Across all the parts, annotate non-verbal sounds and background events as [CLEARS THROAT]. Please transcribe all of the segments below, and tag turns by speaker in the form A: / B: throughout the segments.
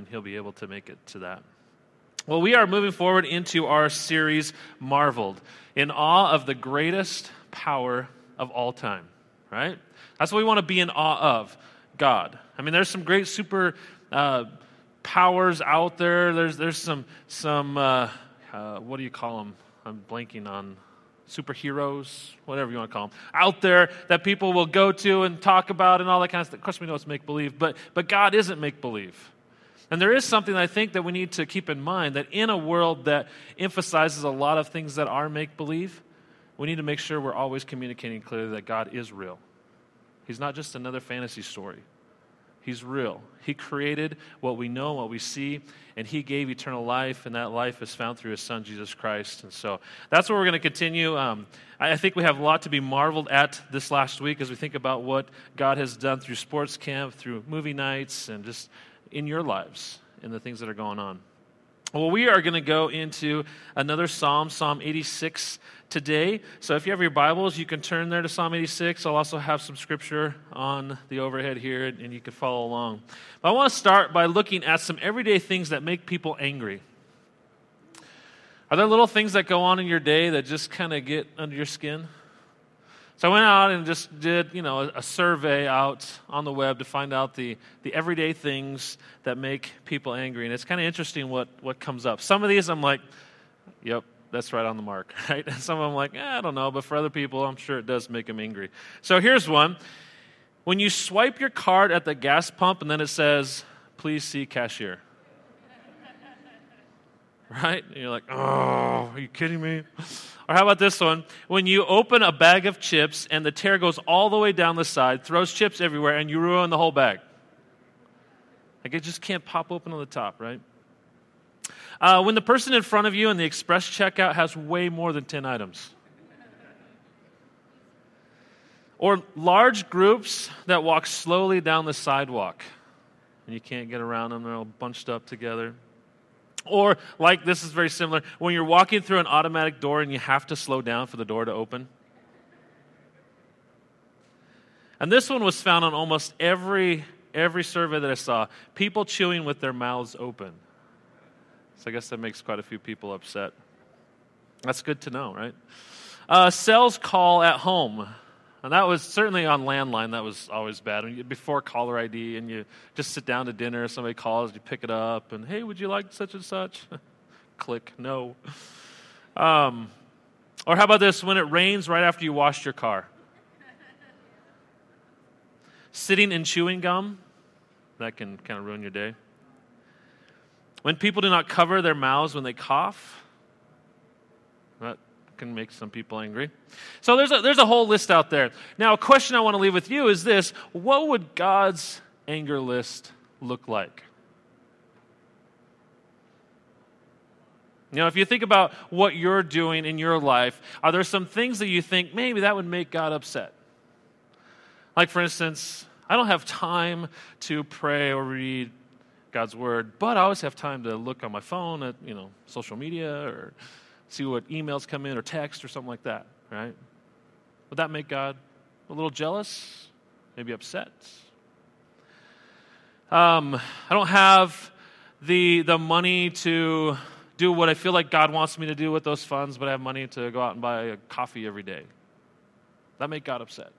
A: when he'll be able to make it to that. Well, we are moving forward into our series, Marveled, in awe of the greatest power of all time, right? That's what we want to be in awe of God. I mean, there's some great super uh, powers out there. There's, there's some, some uh, uh, what do you call them? I'm blanking on superheroes, whatever you want to call them, out there that people will go to and talk about and all that kind of stuff. Of course, we know it's make believe, but, but God isn't make believe. And there is something I think that we need to keep in mind that in a world that emphasizes a lot of things that are make believe, we need to make sure we're always communicating clearly that God is real. He's not just another fantasy story. He's real. He created what we know, what we see, and He gave eternal life, and that life is found through His Son, Jesus Christ. And so that's where we're going to continue. Um, I think we have a lot to be marveled at this last week as we think about what God has done through sports camp, through movie nights, and just in your lives and the things that are going on. Well, we are going to go into another Psalm, Psalm 86 today. So if you have your Bibles, you can turn there to Psalm 86. I'll also have some scripture on the overhead here, and you can follow along. But I want to start by looking at some everyday things that make people angry. Are there little things that go on in your day that just kind of get under your skin? So I went out and just did, you know, a, survey out on the web to find out the, the everyday things that make people angry. And it's kind of interesting what, what comes up. Some of these I'm like, yep, that's right on the mark, [LAUGHS] right? And some of them I'm like, eh, I don't know, but for other people, I'm sure it does make them angry. So here's one. When you swipe your card at the gas pump and then it says, please see cashier. Right? And you're like, oh, are you kidding me? Or how about this one? When you open a bag of chips and the tear goes all the way down the side, throws chips everywhere, and you ruin the whole bag. Like it just can't pop open on the top, right? Uh, when the person in front of you in the express checkout has way more than 10 items. Or large groups that walk slowly down the sidewalk and you can't get around them, they're all bunched up together. Or, like this is very similar, when you're walking through an automatic door and you have to slow down for the door to open. And this one was found on almost every, every survey that I saw people chewing with their mouths open. So I guess that makes quite a few people upset. That's good to know, right? Uh, sales call at home. And that was certainly on landline, that was always bad. Before caller ID and you just sit down to dinner, somebody calls, you pick it up, and hey, would you like such and such? [LAUGHS] Click, no. Um, or how about this when it rains right after you washed your car? Sitting and chewing gum, that can kind of ruin your day. When people do not cover their mouths when they cough, that can make some people angry. So there's a, there's a whole list out there. Now, a question I want to leave with you is this What would God's anger list look like? You know, if you think about what you're doing in your life, are there some things that you think maybe that would make God upset? Like, for instance, I don't have time to pray or read God's word, but I always have time to look on my phone at, you know, social media or see what emails come in or text or something like that, right? Would that make God a little jealous? Maybe upset? Um, I don't have the, the money to do what I feel like God wants me to do with those funds, but I have money to go out and buy a coffee every day. That make God upset.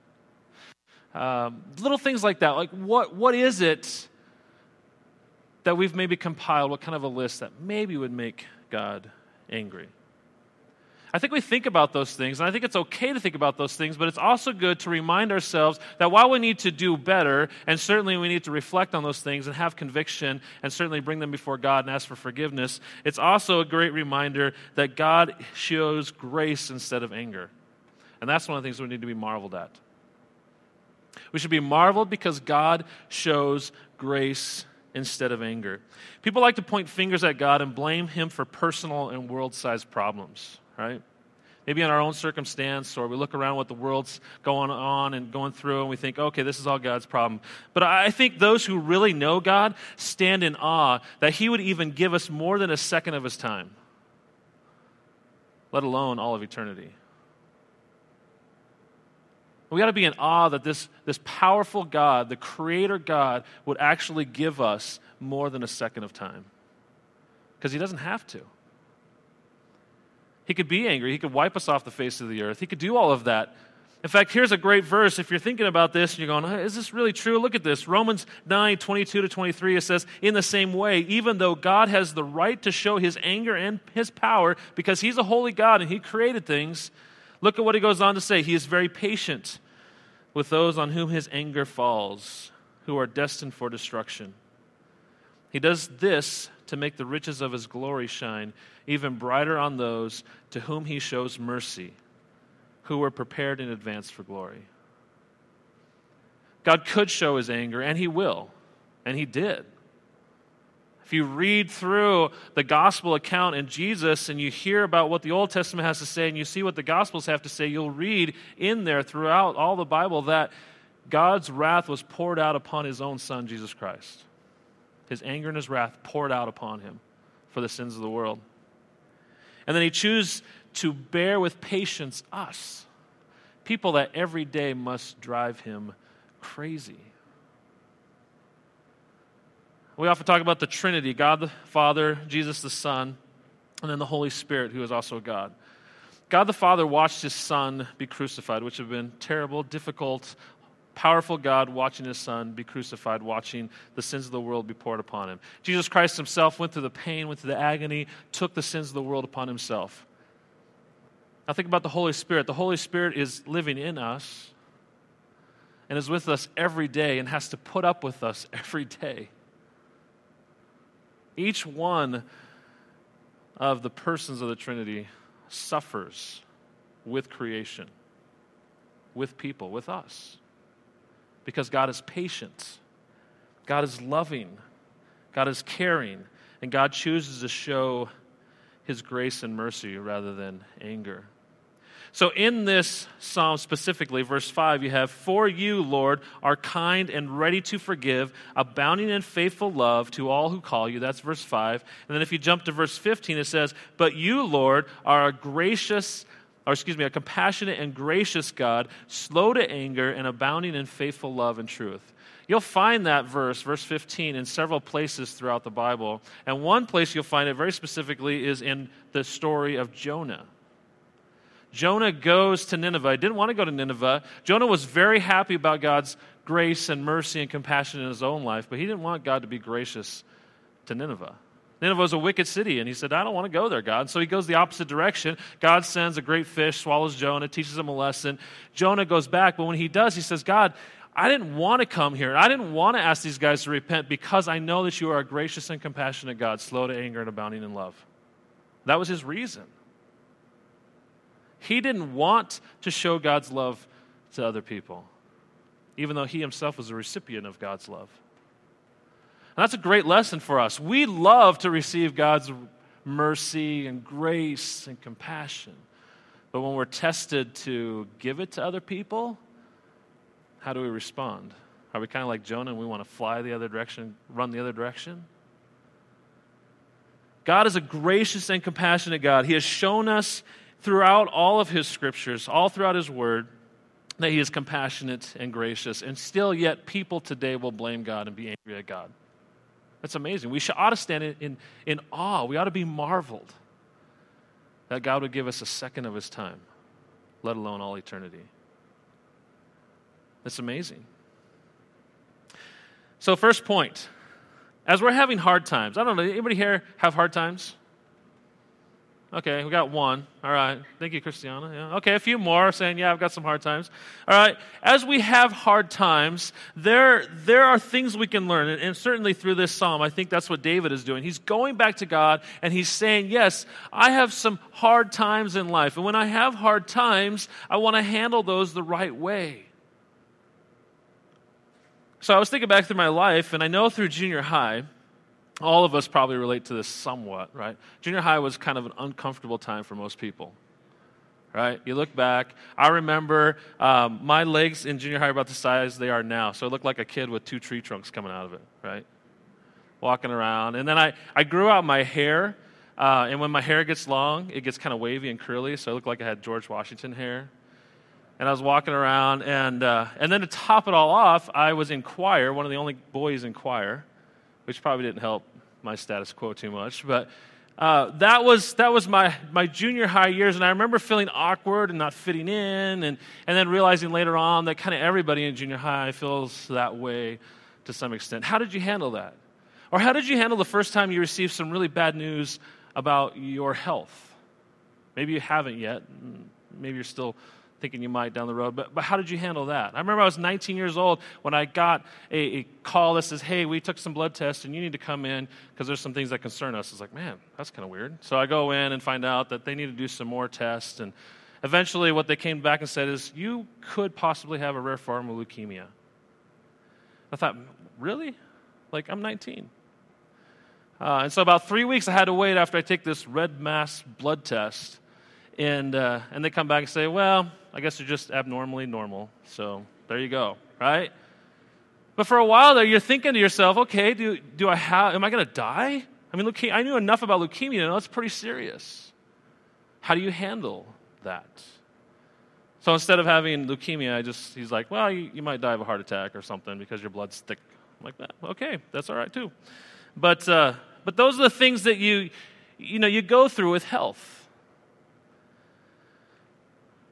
A: Um, little things like that. Like, what, what is it that we've maybe compiled? What kind of a list that maybe would make God angry? I think we think about those things, and I think it's okay to think about those things, but it's also good to remind ourselves that while we need to do better, and certainly we need to reflect on those things and have conviction, and certainly bring them before God and ask for forgiveness, it's also a great reminder that God shows grace instead of anger. And that's one of the things we need to be marveled at. We should be marveled because God shows grace instead of anger. People like to point fingers at God and blame Him for personal and world sized problems right? Maybe in our own circumstance, or we look around what the world's going on and going through, and we think, okay, this is all God's problem. But I think those who really know God stand in awe that He would even give us more than a second of His time, let alone all of eternity. We got to be in awe that this, this powerful God, the Creator God, would actually give us more than a second of time. Because He doesn't have to. He could be angry. He could wipe us off the face of the earth. He could do all of that. In fact, here's a great verse. If you're thinking about this and you're going, is this really true? Look at this. Romans 9, 22 to 23, it says, In the same way, even though God has the right to show his anger and his power because he's a holy God and he created things, look at what he goes on to say. He is very patient with those on whom his anger falls, who are destined for destruction. He does this to make the riches of his glory shine even brighter on those to whom he shows mercy, who were prepared in advance for glory. God could show his anger, and he will, and he did. If you read through the gospel account in Jesus and you hear about what the Old Testament has to say and you see what the gospels have to say, you'll read in there throughout all the Bible that God's wrath was poured out upon his own son, Jesus Christ. His anger and his wrath poured out upon him for the sins of the world. And then he chose to bear with patience us, people that every day must drive him crazy. We often talk about the Trinity God the Father, Jesus the Son, and then the Holy Spirit, who is also God. God the Father watched his Son be crucified, which have been terrible, difficult, powerful God watching his Son be crucified, watching the sins of the world be poured upon him. Jesus Christ himself went through the pain, went through the agony, took the sins of the world upon himself. Now think about the Holy Spirit. The Holy Spirit is living in us and is with us every day and has to put up with us [LAUGHS] every day. Each one of the persons of the Trinity suffers with creation, with people, with us. Because God is patient, God is loving, God is caring, and God chooses to show his grace and mercy rather than anger. So, in this psalm specifically, verse 5, you have, For you, Lord, are kind and ready to forgive, abounding in faithful love to all who call you. That's verse 5. And then if you jump to verse 15, it says, But you, Lord, are a gracious, or excuse me, a compassionate and gracious God, slow to anger and abounding in faithful love and truth. You'll find that verse, verse 15, in several places throughout the Bible. And one place you'll find it very specifically is in the story of Jonah. Jonah goes to Nineveh. He didn't want to go to Nineveh. Jonah was very happy about God's grace and mercy and compassion in his own life, but he didn't want God to be gracious to Nineveh. Nineveh was a wicked city, and he said, I don't want to go there, God. So he goes the opposite direction. God sends a great fish, swallows Jonah, teaches him a lesson. Jonah goes back, but when he does, he says, God, I didn't want to come here. I didn't want to ask these guys to repent because I know that you are a gracious and compassionate God, slow to anger and abounding in love. That was his reason. He didn't want to show God's love to other people, even though he himself was a recipient of God's love. And that's a great lesson for us. We love to receive God's mercy and grace and compassion. But when we're tested to give it to other people, how do we respond? Are we kind of like Jonah and we want to fly the other direction, run the other direction? God is a gracious and compassionate God. He has shown us throughout all of his scriptures, all throughout his word, that he is compassionate and gracious. And still, yet, people today will blame God and be angry at God. That's amazing. We should, ought to stand in, in, in awe. We ought to be marveled that God would give us a second of his time, let alone all eternity. That's amazing. So, first point as we're having hard times, I don't know, anybody here have hard times? Okay, we got one. All right. Thank you, Christiana. Yeah. Okay, a few more saying, yeah, I've got some hard times. All right. As we have hard times, there, there are things we can learn. And, and certainly through this psalm, I think that's what David is doing. He's going back to God and he's saying, yes, I have some hard times in life. And when I have hard times, I want to handle those the right way. So I was thinking back through my life, and I know through junior high, all of us probably relate to this somewhat, right? Junior high was kind of an uncomfortable time for most people, right? You look back. I remember um, my legs in junior high are about the size they are now, so I looked like a kid with two tree trunks coming out of it, right? Walking around. And then I, I grew out my hair, uh, and when my hair gets long, it gets kind of wavy and curly, so I looked like I had George Washington hair. and I was walking around, and, uh, and then to top it all off, I was in choir, one of the only boys in choir, which probably didn't help my status quo too much, but uh, that was, that was my, my junior high years, and I remember feeling awkward and not fitting in, and, and then realizing later on that kind of everybody in junior high feels that way to some extent. How did you handle that? Or how did you handle the first time you received some really bad news about your health? Maybe you haven't yet. Maybe you're still thinking you might down the road. But, but how did you handle that? I remember I was 19 years old when I got a, a call that says, hey, we took some blood tests and you need to come in because there's some things that concern us. It's like, man, that's kind of weird. So I go in and find out that they need to do some more tests. And eventually, what they came back and said is, you could possibly have a rare form of leukemia. I thought, really? Like, I'm 19. Uh, and so, about three weeks, I had to wait after I take this red mass blood test. And, uh, and they come back and say, well, I guess you're just abnormally normal. So, there you go, right? But for a while there, you're thinking to yourself, okay, do, do I have, am I going to die? I mean, leukemia, I knew enough about leukemia to know it's pretty serious. How do you handle that? So instead of having leukemia, I just, he's like, well, you, you might die of a heart attack or something because your blood's thick. I'm like, that. okay, that's all right too. But, uh, but those are the things that you, you know, you go through with health.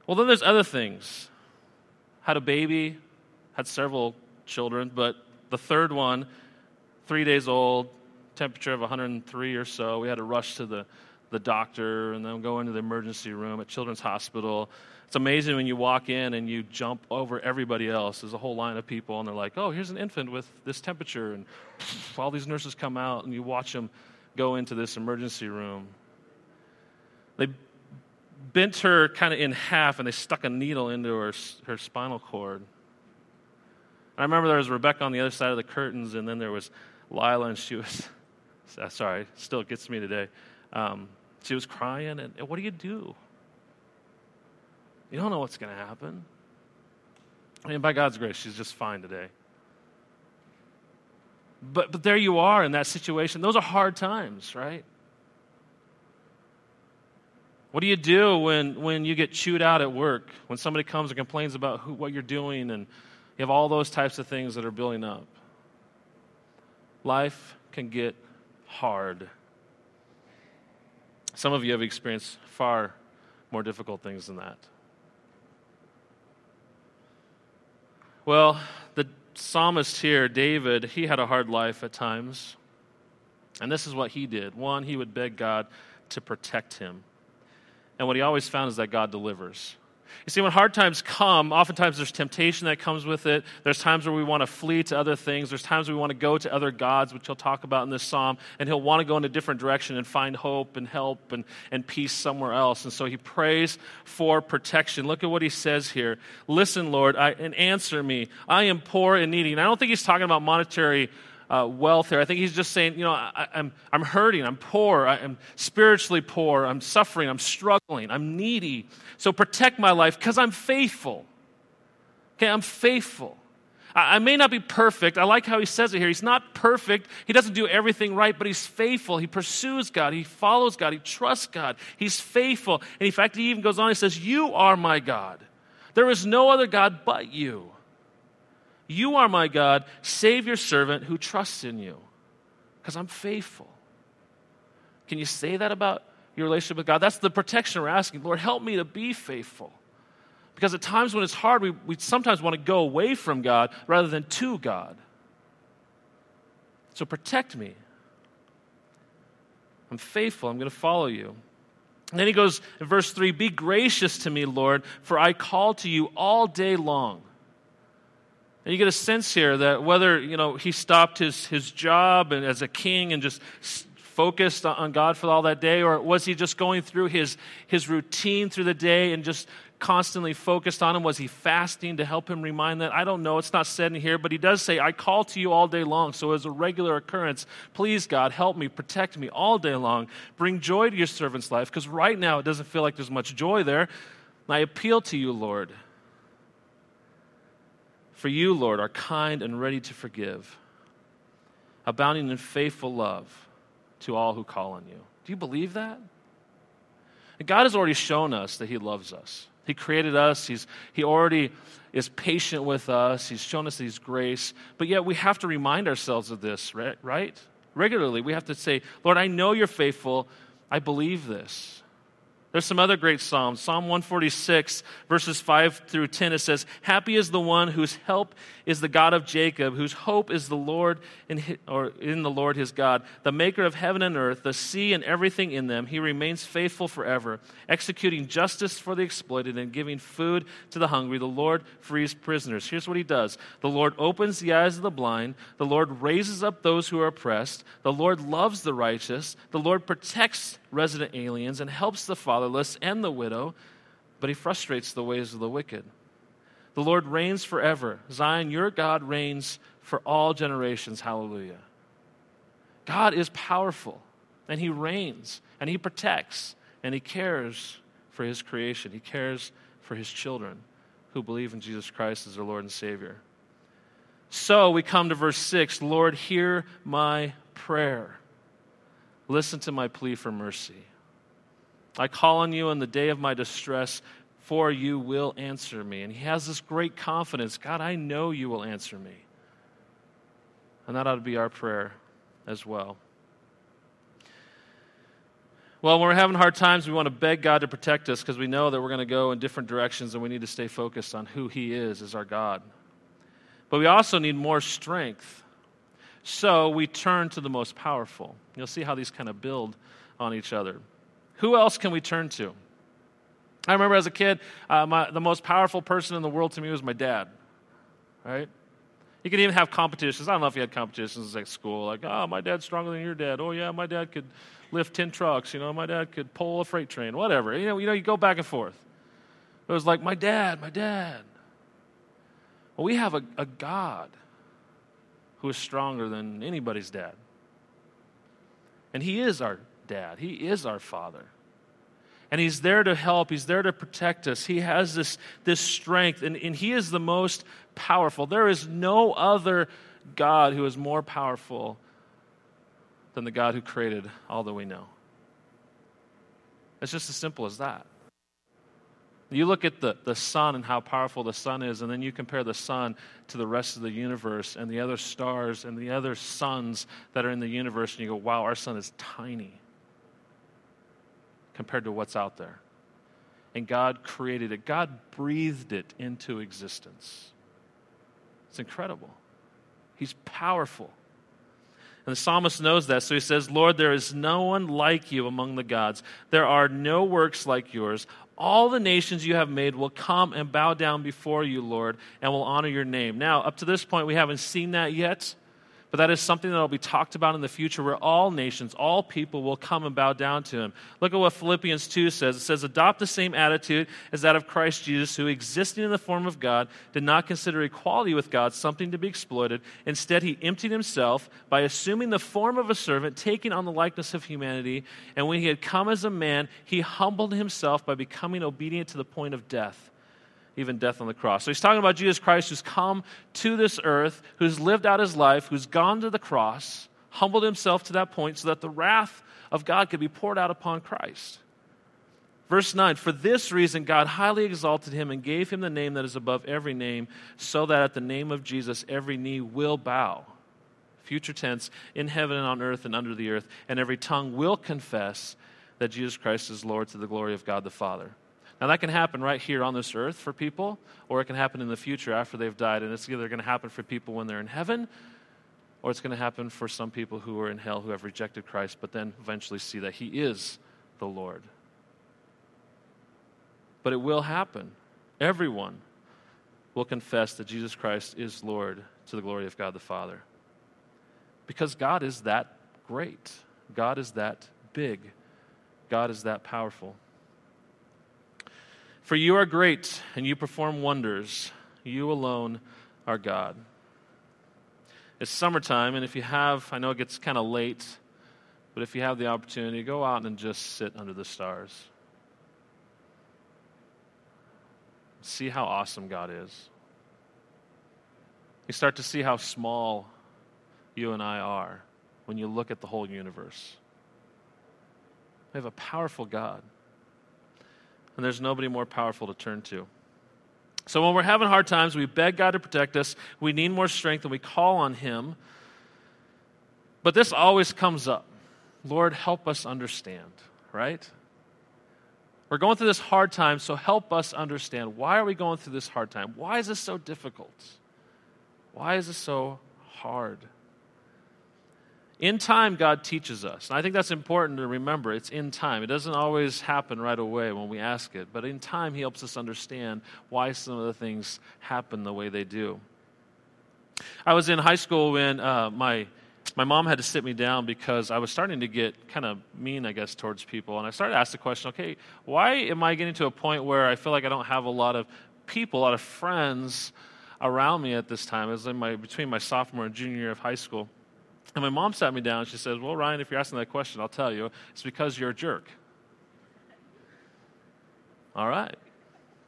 A: Well, then there's other things. Had a baby, had several children, but the third one, three days old, temperature of 103 or so. We had to rush to the, the doctor and then go into the emergency room at Children's Hospital. It's amazing when you walk in and you jump over everybody else. There's a whole line of people, and they're like, oh, here's an infant with this temperature. And all these nurses come out, and you watch them go into this emergency room. They bent her kind of in half, and they stuck a needle into her, her spinal cord. I remember there was Rebecca on the other side of the curtains, and then there was Lila, and she was, [LAUGHS] sorry, still gets me today. Um, she was crying, and, and what do you do? You don't know what's going to happen. I mean, by God's grace, she's just fine today. But, but there you are in that situation. Those are hard times, right? What do you do when, when you get chewed out at work? When somebody comes and complains about who, what you're doing and you have all those types of things that are building up? Life can get hard. Some of you have experienced far more difficult things than that. Well, the psalmist here, David, he had a hard life at times. And this is what he did. One, he would beg God to protect him. And what he always found is that God delivers. You see, when hard times come, oftentimes there's temptation that comes with it. There's times where we want to flee to other things. There's times where we want to go to other gods, which he'll talk about in this psalm. And he'll want to go in a different direction and find hope and help and, and peace somewhere else. And so he prays for protection. Look at what he says here Listen, Lord, I, and answer me. I am poor and needy. And I don't think he's talking about monetary uh, wealth here. I think he's just saying, you know, I, am I'm, I'm hurting, I'm poor, I'm spiritually poor, I'm suffering, I'm struggling, I'm needy. So protect my life because I'm faithful. Okay, I'm faithful. I, I may not be perfect. I like how he says it here. He's not perfect. He doesn't do everything right, but he's faithful. He pursues God. He follows God. He trusts God. He's faithful. And in fact, he even goes on, he says, You are my God. There is no other God but you. You are my God. Save your servant who trusts in you because I'm faithful. Can you say that about your relationship with God? That's the protection we're asking. Lord, help me to be faithful. Because at times when it's hard, we, we sometimes want to go away from God rather than to God. So protect me. I'm faithful. I'm going to follow you. And then he goes in verse 3 Be gracious to me, Lord, for I call to you all day long. And you get a sense here that whether, you know, he stopped his, his job and as a king and just focused on God for all that day, or was he just going through his, his routine through the day and just constantly focused on him? Was he fasting to help him remind that? I don't know. It's not said in here, but he does say, I call to you all day long. So, as a regular occurrence, please, God, help me, protect me all day long. Bring joy to your servant's life, because right now it doesn't feel like there's much joy there. I appeal to you, Lord. For you, Lord, are kind and ready to forgive, abounding in faithful love to all who call on you. Do you believe that? God has already shown us that He loves us. He created us. He's, he already is patient with us. He's shown us His grace. But yet we have to remind ourselves of this, right? Regularly, we have to say, Lord, I know you're faithful. I believe this. There's some other great Psalms. Psalm 146, verses 5 through 10, it says, Happy is the one whose help is the God of Jacob, whose hope is the Lord in, his, or in the Lord his God, the maker of heaven and earth, the sea and everything in them. He remains faithful forever, executing justice for the exploited and giving food to the hungry. The Lord frees prisoners. Here's what he does The Lord opens the eyes of the blind, the Lord raises up those who are oppressed, the Lord loves the righteous, the Lord protects resident aliens and helps the fatherless and the widow, but he frustrates the ways of the wicked. The Lord reigns forever. Zion, your God reigns for all generations. Hallelujah. God is powerful, and he reigns, and he protects, and he cares for his creation. He cares for his children who believe in Jesus Christ as their Lord and Savior. So we come to verse 6 Lord, hear my prayer. Listen to my plea for mercy. I call on you in the day of my distress, for you will answer me. And he has this great confidence God, I know you will answer me. And that ought to be our prayer as well. Well, when we're having hard times, we want to beg God to protect us because we know that we're going to go in different directions and we need to stay focused on who He is as our God. But we also need more strength so we turn to the most powerful. You'll see how these kind of build on each other. Who else can we turn to? I remember as a kid, uh, my, the most powerful person in the world to me was my dad. Right? You could even have competitions. I don't know if you had competitions at school, like, oh, my dad's stronger than your dad. Oh, yeah, my dad could lift 10 trucks. You know, my dad could pull a freight train, whatever. You know, you know, you go back and forth. It was like, my dad, my dad. Well, we have a, a God who is stronger than anybody's dad. And He is our dad, He is our father. And He's there to help, He's there to protect us. He has this, this strength, and, and He is the most powerful. There is no other God who is more powerful than the God who created all that we know. It's just as simple as that. You look at the, the sun and how powerful the sun is, and then you compare the sun to the rest of the universe and the other stars and the other suns that are in the universe, and you go, wow, our sun is tiny compared to what's out there. And God created it, God breathed it into existence. It's incredible. He's powerful. And the psalmist knows that, so he says, Lord, there is no one like you among the gods. There are no works like yours all the nations you have made will come and bow down before you, Lord, and will honor your name. Now, up to this point, we haven't seen that yet. But that is something that will be talked about in the future where all nations, all people will come and bow down to him. Look at what Philippians 2 says. It says, Adopt the same attitude as that of Christ Jesus, who, existing in the form of God, did not consider equality with God something to be exploited. Instead, he emptied himself by assuming the form of a servant, taking on the likeness of humanity. And when he had come as a man, he humbled himself by becoming obedient to the point of death even death on the cross. So he's talking about Jesus Christ who's come to this earth, who's lived out his life, who's gone to the cross, humbled himself to that point so that the wrath of God could be poured out upon Christ. Verse 9 For this reason, God highly exalted him and gave him the name that is above every name, so that at the name of Jesus every knee will bow. Future tense, in heaven and on earth and under the earth, and every tongue will confess that Jesus Christ is Lord to the glory of God the Father. Now, that can happen right here on this earth for people, or it can happen in the future after they've died. And it's either going to happen for people when they're in heaven, or it's going to happen for some people who are in hell who have rejected Christ, but then eventually see that He is the Lord. But it will happen. Everyone will confess that Jesus Christ is Lord to the glory of God the Father. Because God is that great, God is that big, God is that powerful. For you are great, and you perform wonders. You alone are God. It's summertime, and if you have, I know it gets kind of late, but if you have the opportunity, go out and just sit under the stars. See how awesome God is. You start to see how small you and I are when you look at the whole universe. We have a powerful God. And there's nobody more powerful to turn to. So when we're having hard times, we beg God to protect us. We need more strength, and we call on Him. But this always comes up Lord, help us understand, right? We're going through this hard time, so help us understand. Why are we going through this hard time? Why is this so difficult? Why is this so hard? In time, God teaches us. And I think that's important to remember. It's in time. It doesn't always happen right away when we ask it, but in time, He helps us understand why some of the things happen the way they do. I was in high school when uh, my my mom had to sit me down because I was starting to get kind of mean, I guess, towards people. And I started to ask the question okay, why am I getting to a point where I feel like I don't have a lot of people, a lot of friends around me at this time? It was in my, between my sophomore and junior year of high school. And my mom sat me down and she said, Well, Ryan, if you're asking that question, I'll tell you. It's because you're a jerk. All right.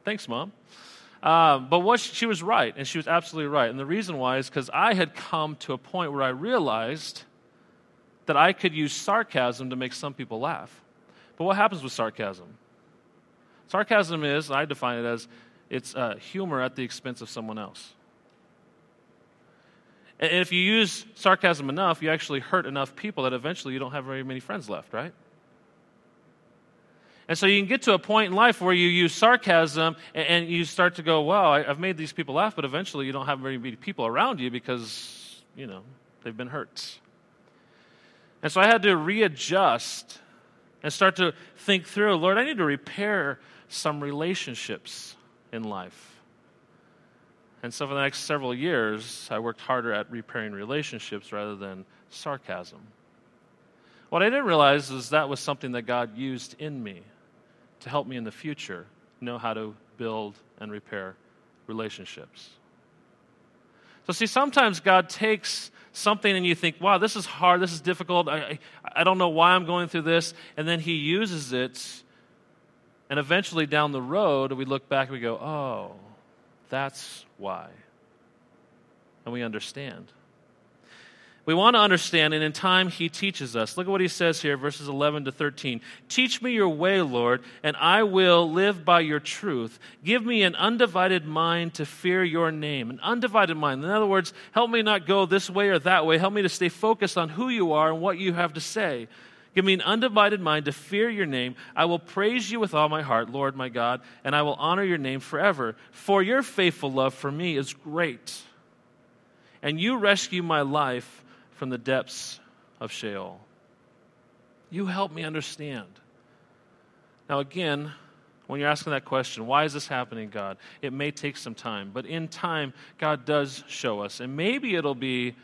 A: Thanks, Mom. Uh, but what she, she was right, and she was absolutely right. And the reason why is because I had come to a point where I realized that I could use sarcasm to make some people laugh. But what happens with sarcasm? Sarcasm is, I define it as, it's uh, humor at the expense of someone else. And if you use sarcasm enough, you actually hurt enough people that eventually you don't have very many friends left, right? And so you can get to a point in life where you use sarcasm and, you start to go, wow, I've made these people laugh, but eventually you don't have very many people around you because, you know, they've been hurt. And so I had to readjust and start to think through, Lord, I need to repair some relationships in life. And so for the next several years, I worked harder at repairing relationships rather than sarcasm. What I didn't realize is that was something that God used in me to help me in the future know how to build and repair relationships. So, see, sometimes God takes something and you think, wow, this is hard, this is difficult, I, I, I don't know why I'm going through this, and then He uses it, and eventually down the road, we look back and we go, oh, that's why. And we understand. We want to understand, and in time, he teaches us. Look at what he says here, verses 11 to 13. Teach me your way, Lord, and I will live by your truth. Give me an undivided mind to fear your name. An undivided mind. In other words, help me not go this way or that way. Help me to stay focused on who you are and what you have to say. Give me an undivided mind to fear your name. I will praise you with all my heart, Lord my God, and I will honor your name forever. For your faithful love for me is great. And you rescue my life from the depths of Sheol. You help me understand. Now, again, when you're asking that question, why is this happening, God? It may take some time, but in time, God does show us. And maybe it'll be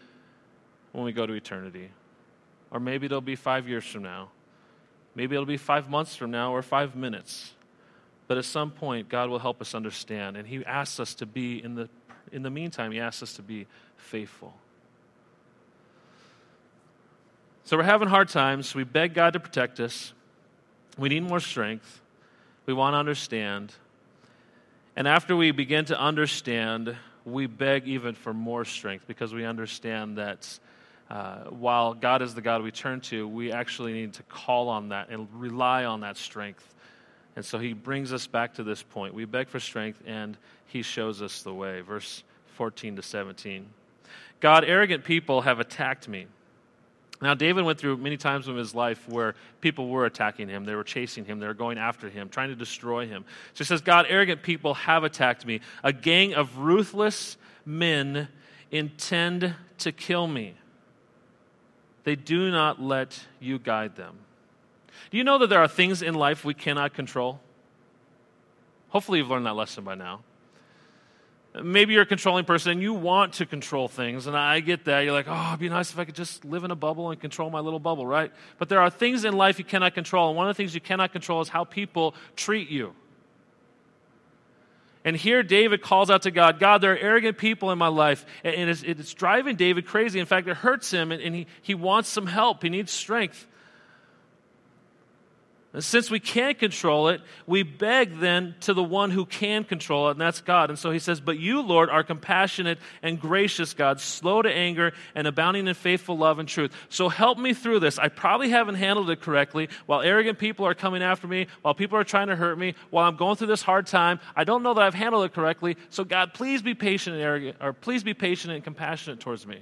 A: when we go to eternity. Or maybe it'll be five years from now. Maybe it'll be five months from now or five minutes. But at some point, God will help us understand. And He asks us to be, in the, in the meantime, He asks us to be faithful. So we're having hard times. We beg God to protect us. We need more strength. We want to understand. And after we begin to understand, we beg even for more strength because we understand that uh, while God is the God we turn to, we actually need to call on that and rely on that strength. And so he brings us back to this point. We beg for strength, and he shows us the way. Verse 14 to 17. God, arrogant people have attacked me. Now, David went through many times in his life where people were attacking him. They were chasing him. They were going after him, trying to destroy him. So he says, God, arrogant people have attacked me. A gang of ruthless men intend to kill me they do not let you guide them. Do you know that there are things in life we cannot control? Hopefully, you've learned that lesson by now. Maybe you're a controlling person and you want to control things, and I get that. You're like, oh, it'd be nice if I could just live in a bubble and control my little bubble, right? But there are things in life you cannot control, and one of the things you cannot control is how people treat you. And here David calls out to God, God, there are arrogant people in my life. And it's, it's driving David crazy. In fact, it hurts him, and, and he, he wants some help. He needs strength. Since we can't control it, we beg then to the one who can control it, and that's God. And so he says, But you, Lord, are compassionate and gracious God, slow to anger and abounding in faithful love and truth. So help me through this. I probably haven't handled it correctly. While arrogant people are coming after me, while people are trying to hurt me, while I'm going through this hard time, I don't know that I've handled it correctly. So God, please be patient and arrogant, or please be patient and compassionate towards me.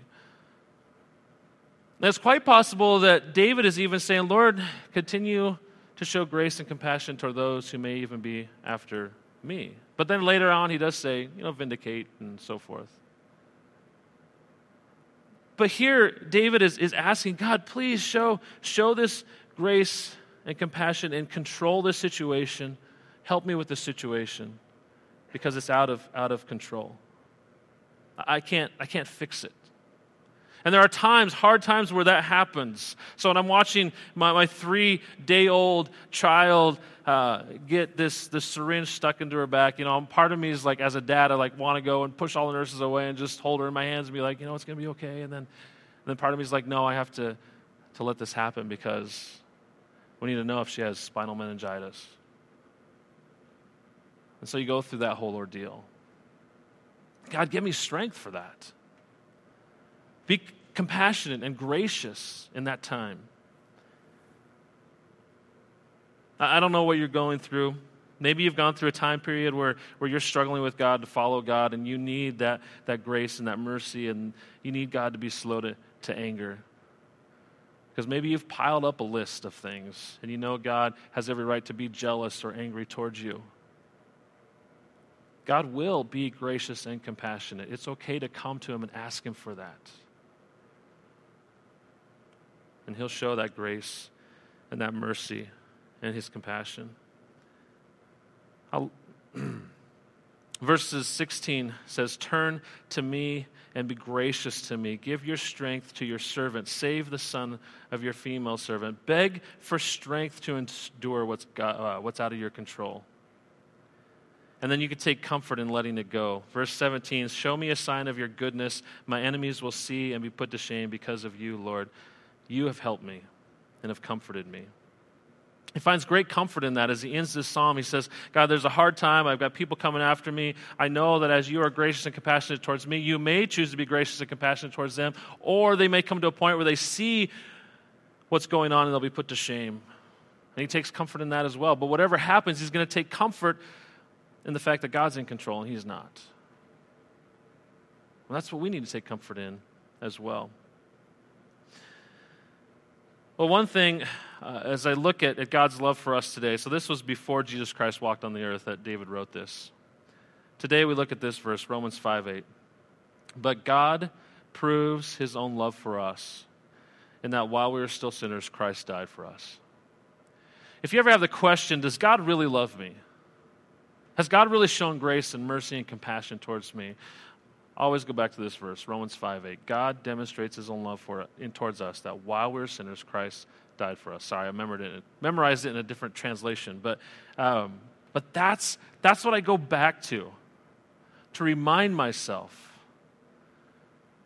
A: And it's quite possible that David is even saying, Lord, continue to show grace and compassion toward those who may even be after me. But then later on, he does say, you know, vindicate and so forth. But here, David is, is asking God, please show, show this grace and compassion and control this situation. Help me with this situation because it's out of, out of control. I can't, I can't fix it. And there are times, hard times, where that happens. So when I'm watching my, my three day old child uh, get this, this syringe stuck into her back, you know, part of me is like, as a dad, I like want to go and push all the nurses away and just hold her in my hands and be like, you know, it's going to be okay. And then, and then part of me is like, no, I have to, to let this happen because we need to know if she has spinal meningitis. And so you go through that whole ordeal. God, give me strength for that. Be compassionate and gracious in that time. I don't know what you're going through. Maybe you've gone through a time period where, where you're struggling with God to follow God, and you need that, that grace and that mercy, and you need God to be slow to, to anger. Because maybe you've piled up a list of things, and you know God has every right to be jealous or angry towards you. God will be gracious and compassionate. It's okay to come to Him and ask Him for that and He'll show that grace and that mercy and His compassion. [CLEARS THROAT] verses 16 says, Turn to me and be gracious to me. Give your strength to your servant. Save the son of your female servant. Beg for strength to endure what's, got, uh, what's out of your control. And then you can take comfort in letting it go. Verse 17 Show me a sign of your goodness. My enemies will see and be put to shame because of you, Lord. You have helped me and have comforted me. He finds great comfort in that as he ends this psalm. He says, God, there's a hard time. I've got people coming after me. I know that as you are gracious and compassionate towards me, you may choose to be gracious and compassionate towards them, or they may come to a point where they see what's going on and they'll be put to shame. And he takes comfort in that as well. But whatever happens, he's going to take comfort in the fact that God's in control and he's not. Well, that's what we need to take comfort in as well. Well, one thing, uh, as I look at, at God's love for us today, so this was before Jesus Christ walked on the earth that David wrote this. Today we look at this verse, Romans 5 8. But God proves his own love for us in that while we were still sinners, Christ died for us. If you ever have the question, does God really love me? Has God really shown grace and mercy and compassion towards me? Always go back to this verse, Romans 5 8. God demonstrates his own love for in towards us that while we were sinners, Christ died for us. Sorry, I remembered it, memorized it in a different translation, but um, but that's that's what I go back to to remind myself.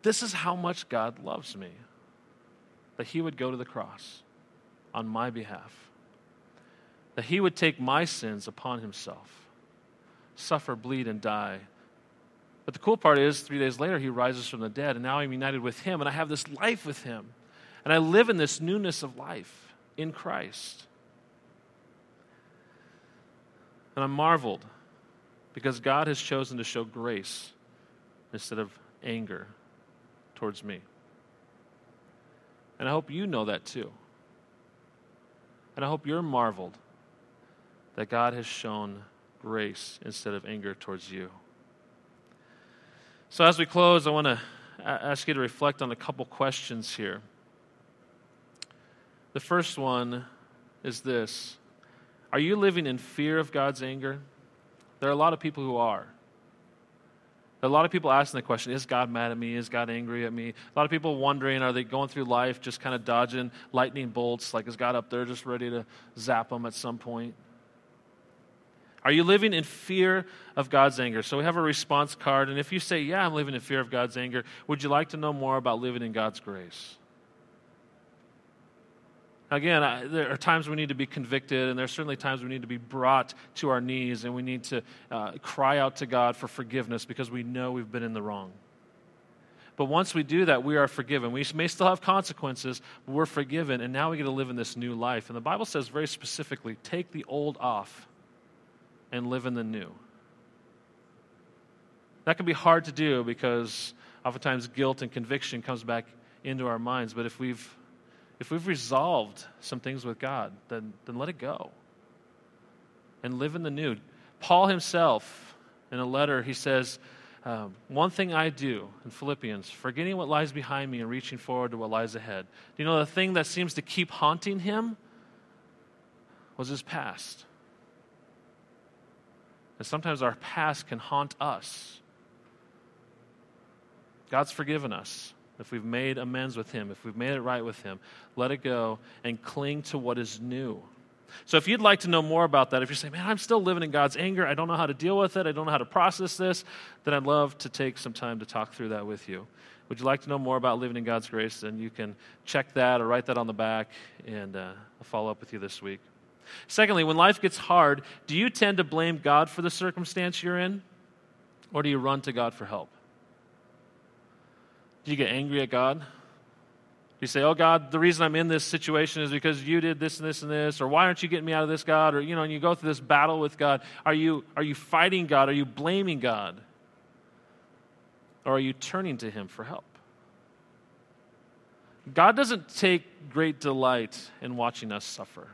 A: This is how much God loves me. That he would go to the cross on my behalf. That he would take my sins upon himself, suffer, bleed, and die but the cool part is, three days later, he rises from the dead, and now I'm united with him, and I have this life with him. And I live in this newness of life in Christ. And I'm marveled because God has chosen to show grace instead of anger towards me. And I hope you know that too. And I hope you're marveled that God has shown grace instead of anger towards you. So, as we close, I want to ask you to reflect on a couple questions here. The first one is this Are you living in fear of God's anger? There are a lot of people who are. There are a lot of people asking the question Is God mad at me? Is God angry at me? A lot of people wondering Are they going through life just kind of dodging lightning bolts? Like, is God up there just ready to zap them at some point? Are you living in fear of God's anger? So we have a response card, and if you say, Yeah, I'm living in fear of God's anger, would you like to know more about living in God's grace? Again, I, there are times we need to be convicted, and there are certainly times we need to be brought to our knees and we need to uh, cry out to God for forgiveness because we know we've been in the wrong. But once we do that, we are forgiven. We may still have consequences, but we're forgiven, and now we get to live in this new life. And the Bible says very specifically take the old off and live in the new. That can be hard to do because oftentimes guilt and conviction comes back into our minds. But if we've if we've resolved some things with God, then, then let it go and live in the new. Paul himself, in a letter, he says, um, One thing I do in Philippians, forgetting what lies behind me and reaching forward to what lies ahead. Do you know the thing that seems to keep haunting him was his past? And sometimes our past can haunt us. God's forgiven us if we've made amends with Him, if we've made it right with Him, let it go and cling to what is new. So, if you'd like to know more about that, if you're saying, man, I'm still living in God's anger, I don't know how to deal with it, I don't know how to process this, then I'd love to take some time to talk through that with you. Would you like to know more about living in God's grace? Then you can check that or write that on the back, and uh, I'll follow up with you this week. Secondly, when life gets hard, do you tend to blame God for the circumstance you're in, or do you run to God for help? Do you get angry at God? You say, Oh, God, the reason I'm in this situation is because you did this and this and this, or why aren't you getting me out of this, God? Or, you know, and you go through this battle with God. Are you, are you fighting God? Are you blaming God? Or are you turning to Him for help? God doesn't take great delight in watching us suffer.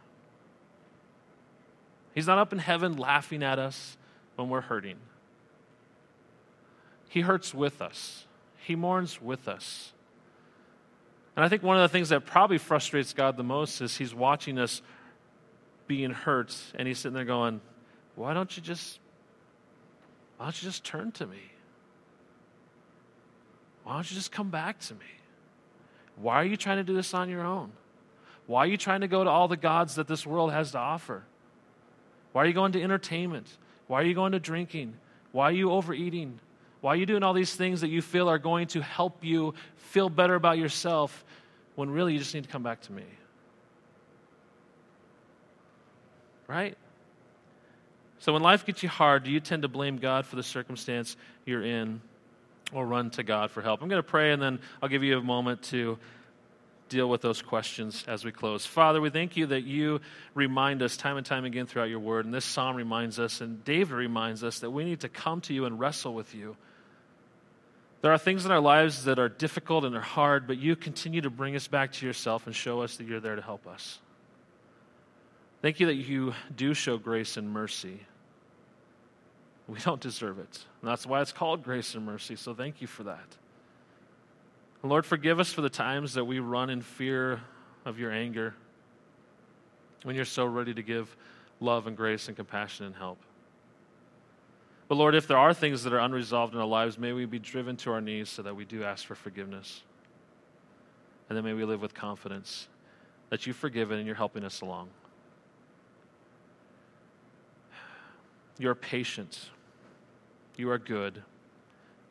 A: He's not up in heaven laughing at us when we're hurting. He hurts with us. He mourns with us. And I think one of the things that probably frustrates God the most is He's watching us being hurt, and He's sitting there going, Why don't you just, why don't you just turn to me? Why don't you just come back to me? Why are you trying to do this on your own? Why are you trying to go to all the gods that this world has to offer? Why are you going to entertainment? Why are you going to drinking? Why are you overeating? Why are you doing all these things that you feel are going to help you feel better about yourself when really you just need to come back to me? Right? So when life gets you hard, do you tend to blame God for the circumstance you're in or run to God for help? I'm going to pray and then I'll give you a moment to deal with those questions as we close. Father, we thank you that you remind us time and time again throughout your word, and this psalm reminds us, and David reminds us that we need to come to you and wrestle with you. There are things in our lives that are difficult and are hard, but you continue to bring us back to yourself and show us that you're there to help us. Thank you that you do show grace and mercy. We don't deserve it. And that's why it's called grace and mercy. So thank you for that. Lord, forgive us for the times that we run in fear of your anger when you're so ready to give love and grace and compassion and help. But Lord, if there are things that are unresolved in our lives, may we be driven to our knees so that we do ask for forgiveness. And then may we live with confidence that you've forgiven and you're helping us along. You're patient. You are good.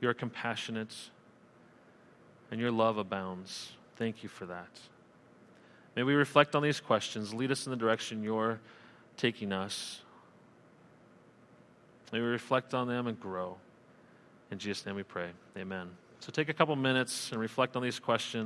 A: You are compassionate. And your love abounds. Thank you for that. May we reflect on these questions, lead us in the direction you're taking us. May we reflect on them and grow. In Jesus' name we pray. Amen. So take a couple minutes and reflect on these questions.